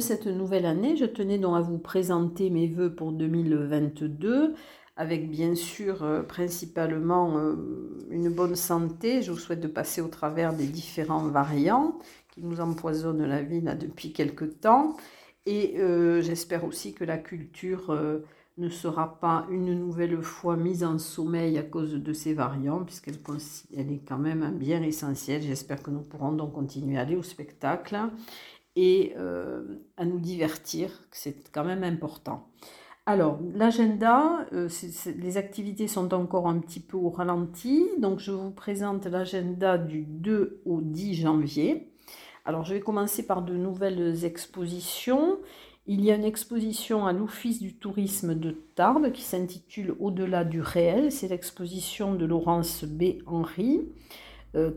cette nouvelle année, je tenais donc à vous présenter mes voeux pour 2022 avec bien sûr euh, principalement euh, une bonne santé. Je vous souhaite de passer au travers des différents variants qui nous empoisonnent la vie depuis quelque temps. Et euh, j'espère aussi que la culture ne sera pas une nouvelle fois mise en sommeil à cause de ces variants, puisqu'elle est quand même un bien essentiel. J'espère que nous pourrons donc continuer à aller au spectacle et à nous divertir, c'est quand même important. Alors, l'agenda, euh, les activités sont encore un petit peu au ralenti. Donc, je vous présente l'agenda du 2 au 10 janvier. Alors, je vais commencer par de nouvelles expositions. Il y a une exposition à l'Office du tourisme de Tarbes qui s'intitule Au-delà du réel. C'est l'exposition de Laurence B. Henry euh,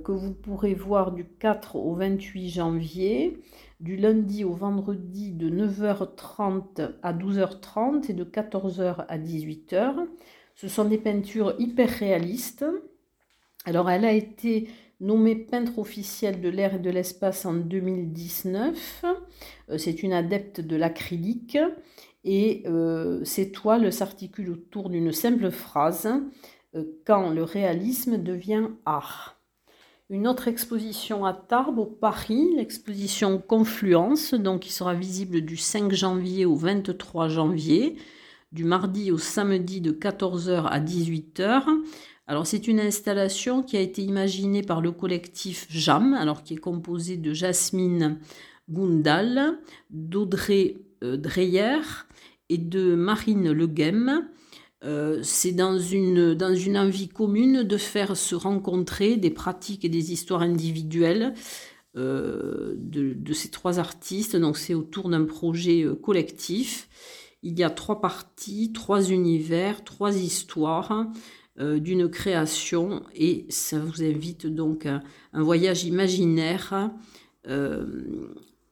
que vous pourrez voir du 4 au 28 janvier du lundi au vendredi de 9h30 à 12h30 et de 14h à 18h. Ce sont des peintures hyper réalistes. Alors elle a été nommée peintre officielle de l'air et de l'espace en 2019. Euh, c'est une adepte de l'acrylique et euh, ces toiles s'articulent autour d'une simple phrase euh, quand le réalisme devient art une autre exposition à Tarbes, au Paris, l'exposition Confluence, donc qui sera visible du 5 janvier au 23 janvier, du mardi au samedi de 14h à 18h. Alors c'est une installation qui a été imaginée par le collectif JAM, alors qui est composé de Jasmine Gundal, d'Audrey euh, Dreyer et de Marine Leguem. Euh, c'est dans une, envie commune de faire se rencontrer des pratiques et des histoires individuelles euh, de, ces trois artistes. Donc c'est autour d'un projet euh, collectif. Il y a trois parties, trois univers, trois histoires d'une création et ça vous invite donc à un voyage imaginaire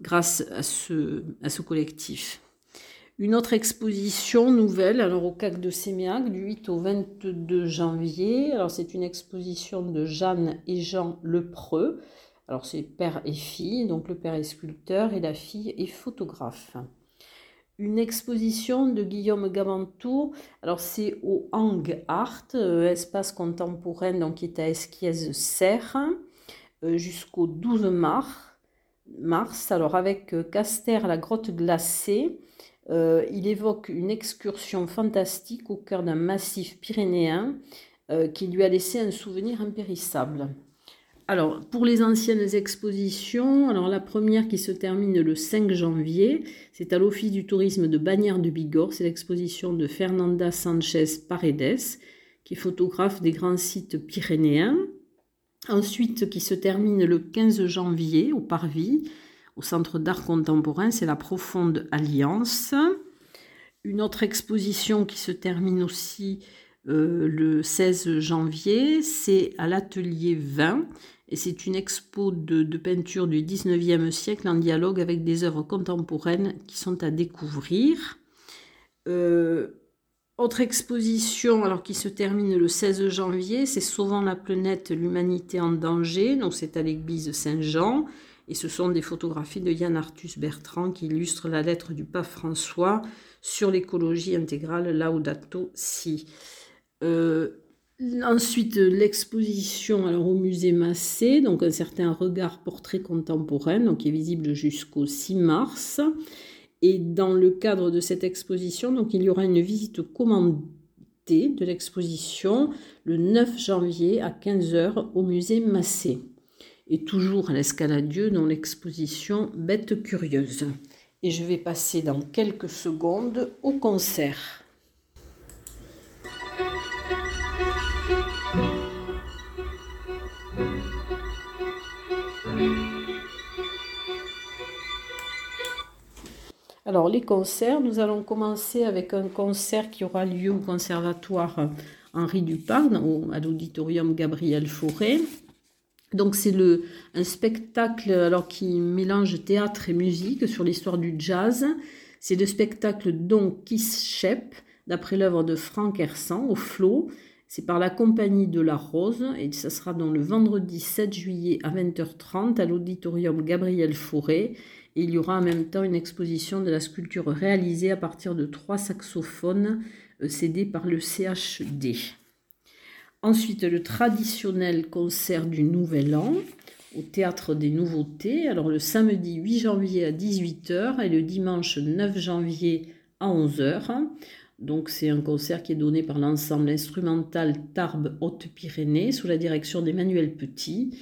grâce à ce, à ce collectif. Une autre exposition nouvelle, alors au CAC de Sémiac, du 8 au 22 janvier. Alors c'est une exposition de Jeanne et Jean Lepreux. Alors c'est père et fille, donc le père est sculpteur et la fille est photographe. Une exposition de Guillaume Gamantour, alors c'est au Hang Art, euh, espace contemporain, donc qui est à Esquiez-Serre, euh, jusqu'au 12 mars. mars. Alors avec euh, Caster, la grotte glacée, euh, il évoque une excursion fantastique au cœur d'un massif pyrénéen euh, qui lui a laissé un souvenir impérissable. Alors, pour les anciennes expositions, alors la première qui se termine le 5 janvier, c'est à l'Office du tourisme de Bagnères de Bigorre, c'est l'exposition de Fernanda Sanchez Paredes, qui est photographe des grands sites pyrénéens. Ensuite, qui se termine le 15 janvier au Parvis, au Centre d'art contemporain, c'est la Profonde Alliance. Une autre exposition qui se termine aussi euh, le 16 janvier, c'est à l'Atelier 20. Et c'est une expo de, peinture du 19e siècle en dialogue avec des œuvres contemporaines qui sont à découvrir. Euh, autre exposition alors qui se termine le 16 janvier, c'est Sauvant la planète, l'humanité en danger. Donc c'est à l'église Saint-Jean. Et ce sont des photographies de Yann Arthus Bertrand qui illustrent la lettre du pape François sur l'écologie intégrale Laudato Si. Euh, ensuite, l'exposition alors, au musée Massé, donc un certain regard portrait contemporain, donc, qui est visible jusqu'au 6 mars. Et dans le cadre de cette exposition, donc, il y aura une visite commandée de l'exposition le 9 janvier à 15h au musée Massé et toujours à l'escaladieu dans l'exposition Bête curieuse. Et je vais passer dans quelques secondes au concert. Alors les concerts, nous allons commencer avec un concert qui aura lieu au conservatoire Henri Dupart, à l'auditorium Gabriel Fauré. Donc c'est le un spectacle alors qui mélange théâtre et musique sur l'histoire du jazz. C'est le spectacle Don Kiss Shep d'après l'œuvre de Frank Hersan au flot C'est par la compagnie de la Rose et ça sera dans le vendredi 7 juillet à 20h30 à l'auditorium Gabriel Fauré. Et il y aura en même temps une exposition de la sculpture réalisée à partir de trois saxophones euh, cédés par le CHD. Ensuite, le traditionnel concert du Nouvel An au Théâtre des Nouveautés. Alors le samedi 8 janvier à 18h et le dimanche 9 janvier à 11h. Donc c'est un concert qui est donné par l'ensemble instrumental Tarbes Haute-Pyrénées sous la direction d'Emmanuel Petit.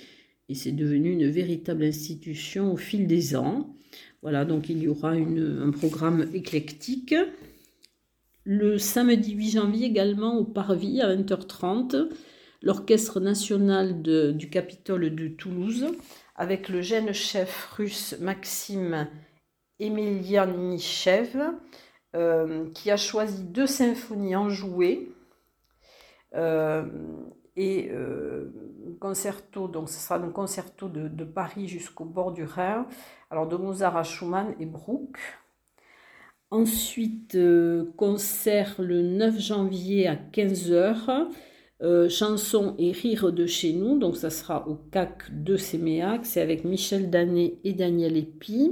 Et c'est devenu une véritable institution au fil des ans. Voilà, donc il y aura un programme éclectique. Le samedi 8 janvier également au Parvis à 20h30, l'Orchestre national du Capitole de Toulouse avec le jeune chef russe Maxime Emelianichev euh, qui a choisi deux symphonies enjouées euh, et euh, concerto, donc ce sera un concerto de, Paris jusqu'au bord du Rhin, alors de Mozart à Schumann et Bruck. Ensuite, concert le 9 janvier à 15h, chanson et rire de chez nous, donc ça sera au CAC de Séméac, c'est avec Michel Danet et Daniel Epi.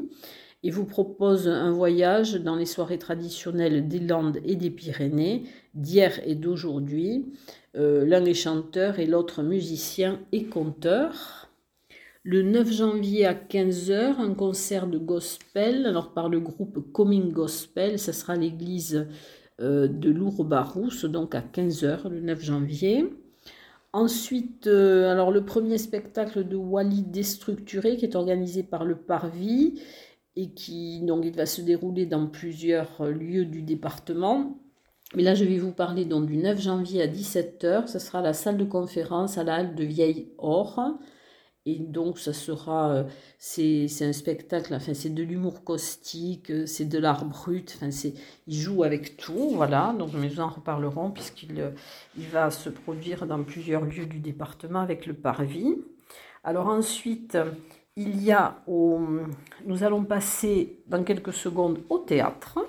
Il vous propose un voyage dans les soirées traditionnelles des Landes et des Pyrénées, d'hier et d'aujourd'hui. Euh, l'un est chanteur et l'autre musicien et conteur. Le 9 janvier à 15h, un concert de gospel, alors par le groupe Coming Gospel, ce sera l'église euh, de Lourbarousse, donc à 15h le 9 janvier. Ensuite, euh, alors le premier spectacle de Wally Déstructuré qui est organisé par le Parvis et qui donc il va se dérouler dans plusieurs lieux du département. Mais là, je vais vous parler donc du 9 janvier à 17h. Ce sera la salle de conférence à la halle de Vieille Or. Et donc, ça sera, euh, c'est, un spectacle, enfin, c'est de l'humour caustique, euh, c'est de l'art brut, enfin, il joue avec tout, voilà. Donc, nous en reparlerons puisqu'il euh, il va se produire dans plusieurs lieux du département avec le parvis. Alors ensuite, il y a au, nous allons passer dans quelques secondes au théâtre.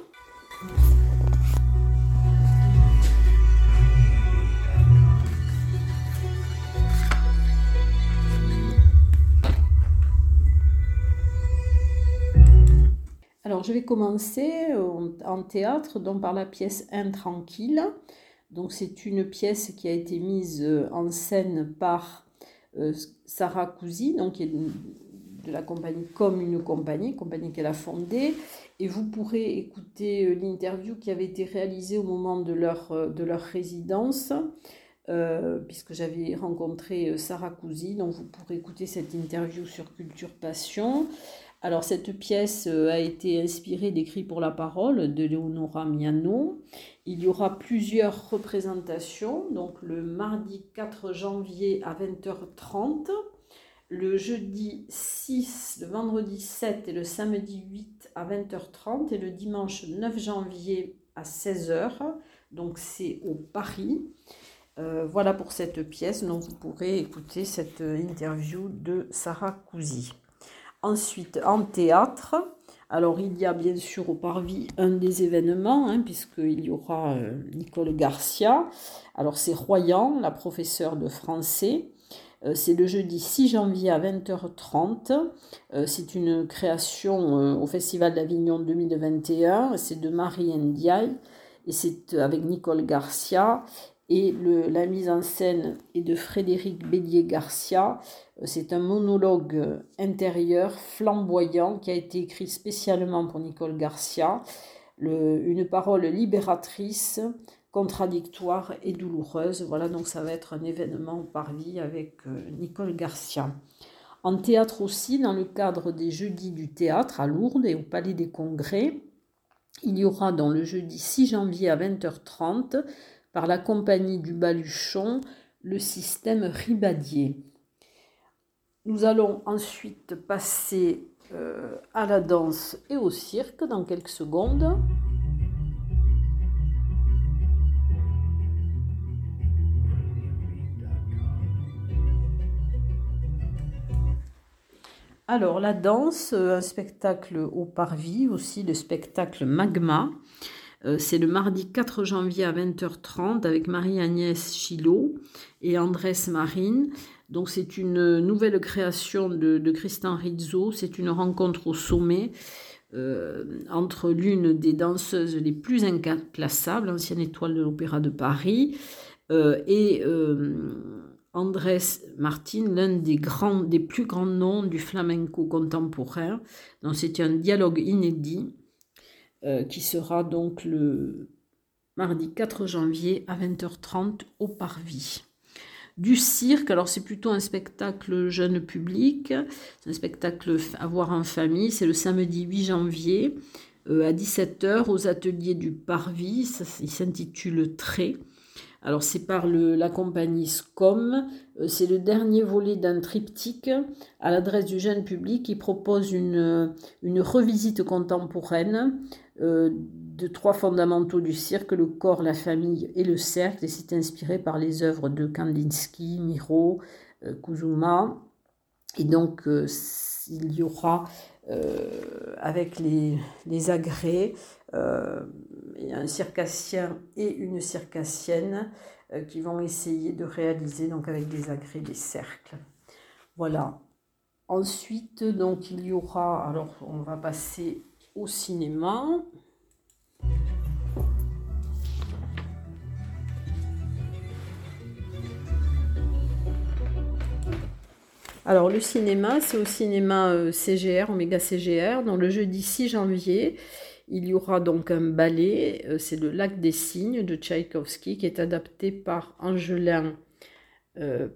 Alors je vais commencer en théâtre donc par la pièce Intranquille. Donc c'est une pièce qui a été mise en scène par euh, Sarah Cousy, donc de la compagnie comme une compagnie, compagnie qu'elle a fondée. Et vous pourrez écouter euh, l'interview qui avait été réalisée au moment de leur, euh, de leur résidence, euh, puisque j'avais rencontré Sarah Cousy. Donc vous pourrez écouter cette interview sur Culture Passion. Alors cette pièce a été inspirée d'Écrit pour la parole de Leonora Miano. Il y aura plusieurs représentations, donc le mardi 4 janvier à 20h30 le jeudi 6, le vendredi 7 et le samedi 8 à 20h30 et le dimanche 9 janvier à 16h. Donc c'est au Paris. Euh, voilà pour cette pièce. Donc vous pourrez écouter cette interview de Sarah Cousy. Ensuite, en théâtre, alors il y a bien sûr au Parvis un des événements, hein, puisqu'il y aura euh, Nicole Garcia. Alors c'est Royan, la professeure de français. Euh, c'est le jeudi 6 janvier à 20h30. Euh, c'est une création au Festival d'Avignon 2021. C'est de Marie Ndiaye et c'est avec Nicole Garcia. Et la mise en scène est de Frédéric Bélier-Garcia. C'est un monologue intérieur flamboyant qui a été écrit spécialement pour Nicole Garcia. une parole libératrice contradictoire et douloureuse. Voilà, donc ça va être un événement par vie avec euh, Nicole Garcia. En théâtre aussi, dans le cadre des jeudis du théâtre à Lourdes et au Palais des Congrès, il y aura dans le jeudi 6 janvier à 20h30, par la compagnie du Baluchon, le système Ribadier. Nous allons ensuite passer euh, à la danse et au cirque dans quelques secondes. Alors, la danse, euh, un spectacle au parvis, aussi le spectacle Magma. Euh, c'est le mardi 4 janvier à 20h30 avec Marie-Agnès Chilot et Andrés Marine. Donc c'est une nouvelle création de, Christian Rizzo. C'est une rencontre au sommet euh, entre l'une des danseuses les plus inclassables, ancienne étoile de l'Opéra de Paris, euh, et Andrés Martin, l'un des, plus grands noms du flamenco contemporain. Donc c'est un dialogue inédit euh, qui sera donc le mardi 4 janvier à 20h30 au Parvis. Du cirque, alors c'est plutôt un spectacle jeune public, c'est un spectacle à voir en famille, c'est le samedi 8 janvier euh, à 17h aux ateliers du Parvis, il s'intitule Trait. Alors c'est par la compagnie SCOM, euh, c'est le dernier volet d'un triptyque à l'adresse du jeune public qui propose une, une revisite contemporaine euh, de trois fondamentaux du cirque, le corps, la famille et le cercle, et c'est inspiré par les œuvres de Kandinsky, Miro, euh, Kuzuma. Et donc il y aura avec les agrès il y a un circassien et une circassienne euh, qui vont essayer de réaliser donc avec des agrès des cercles. Voilà. Ensuite, donc il y aura, alors on va passer au cinéma. Alors le cinéma, c'est au cinéma euh, CGR, Omega CGR, dans le jeudi 6 janvier. Il y aura donc un ballet, euh, c'est le Lac des Cygnes de Tchaïkovski, qui est adapté par Angelin euh.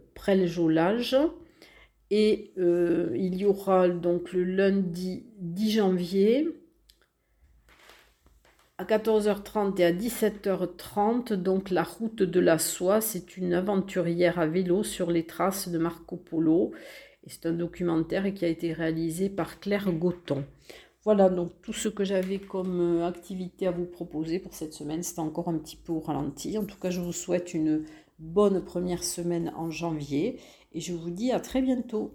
Et euh, il y aura donc le lundi 10 janvier à 14h30 et à 17h30, donc la route de la soie, c'est une aventurière à vélo sur les traces de Marco Polo. Et c'est un documentaire qui a été réalisé par Claire Gauton. Voilà donc tout ce que j'avais comme euh, activité à vous proposer pour cette semaine. C'était encore un petit peu au ralenti. En tout cas, je vous souhaite une bonne première semaine en janvier et je vous dis à très bientôt.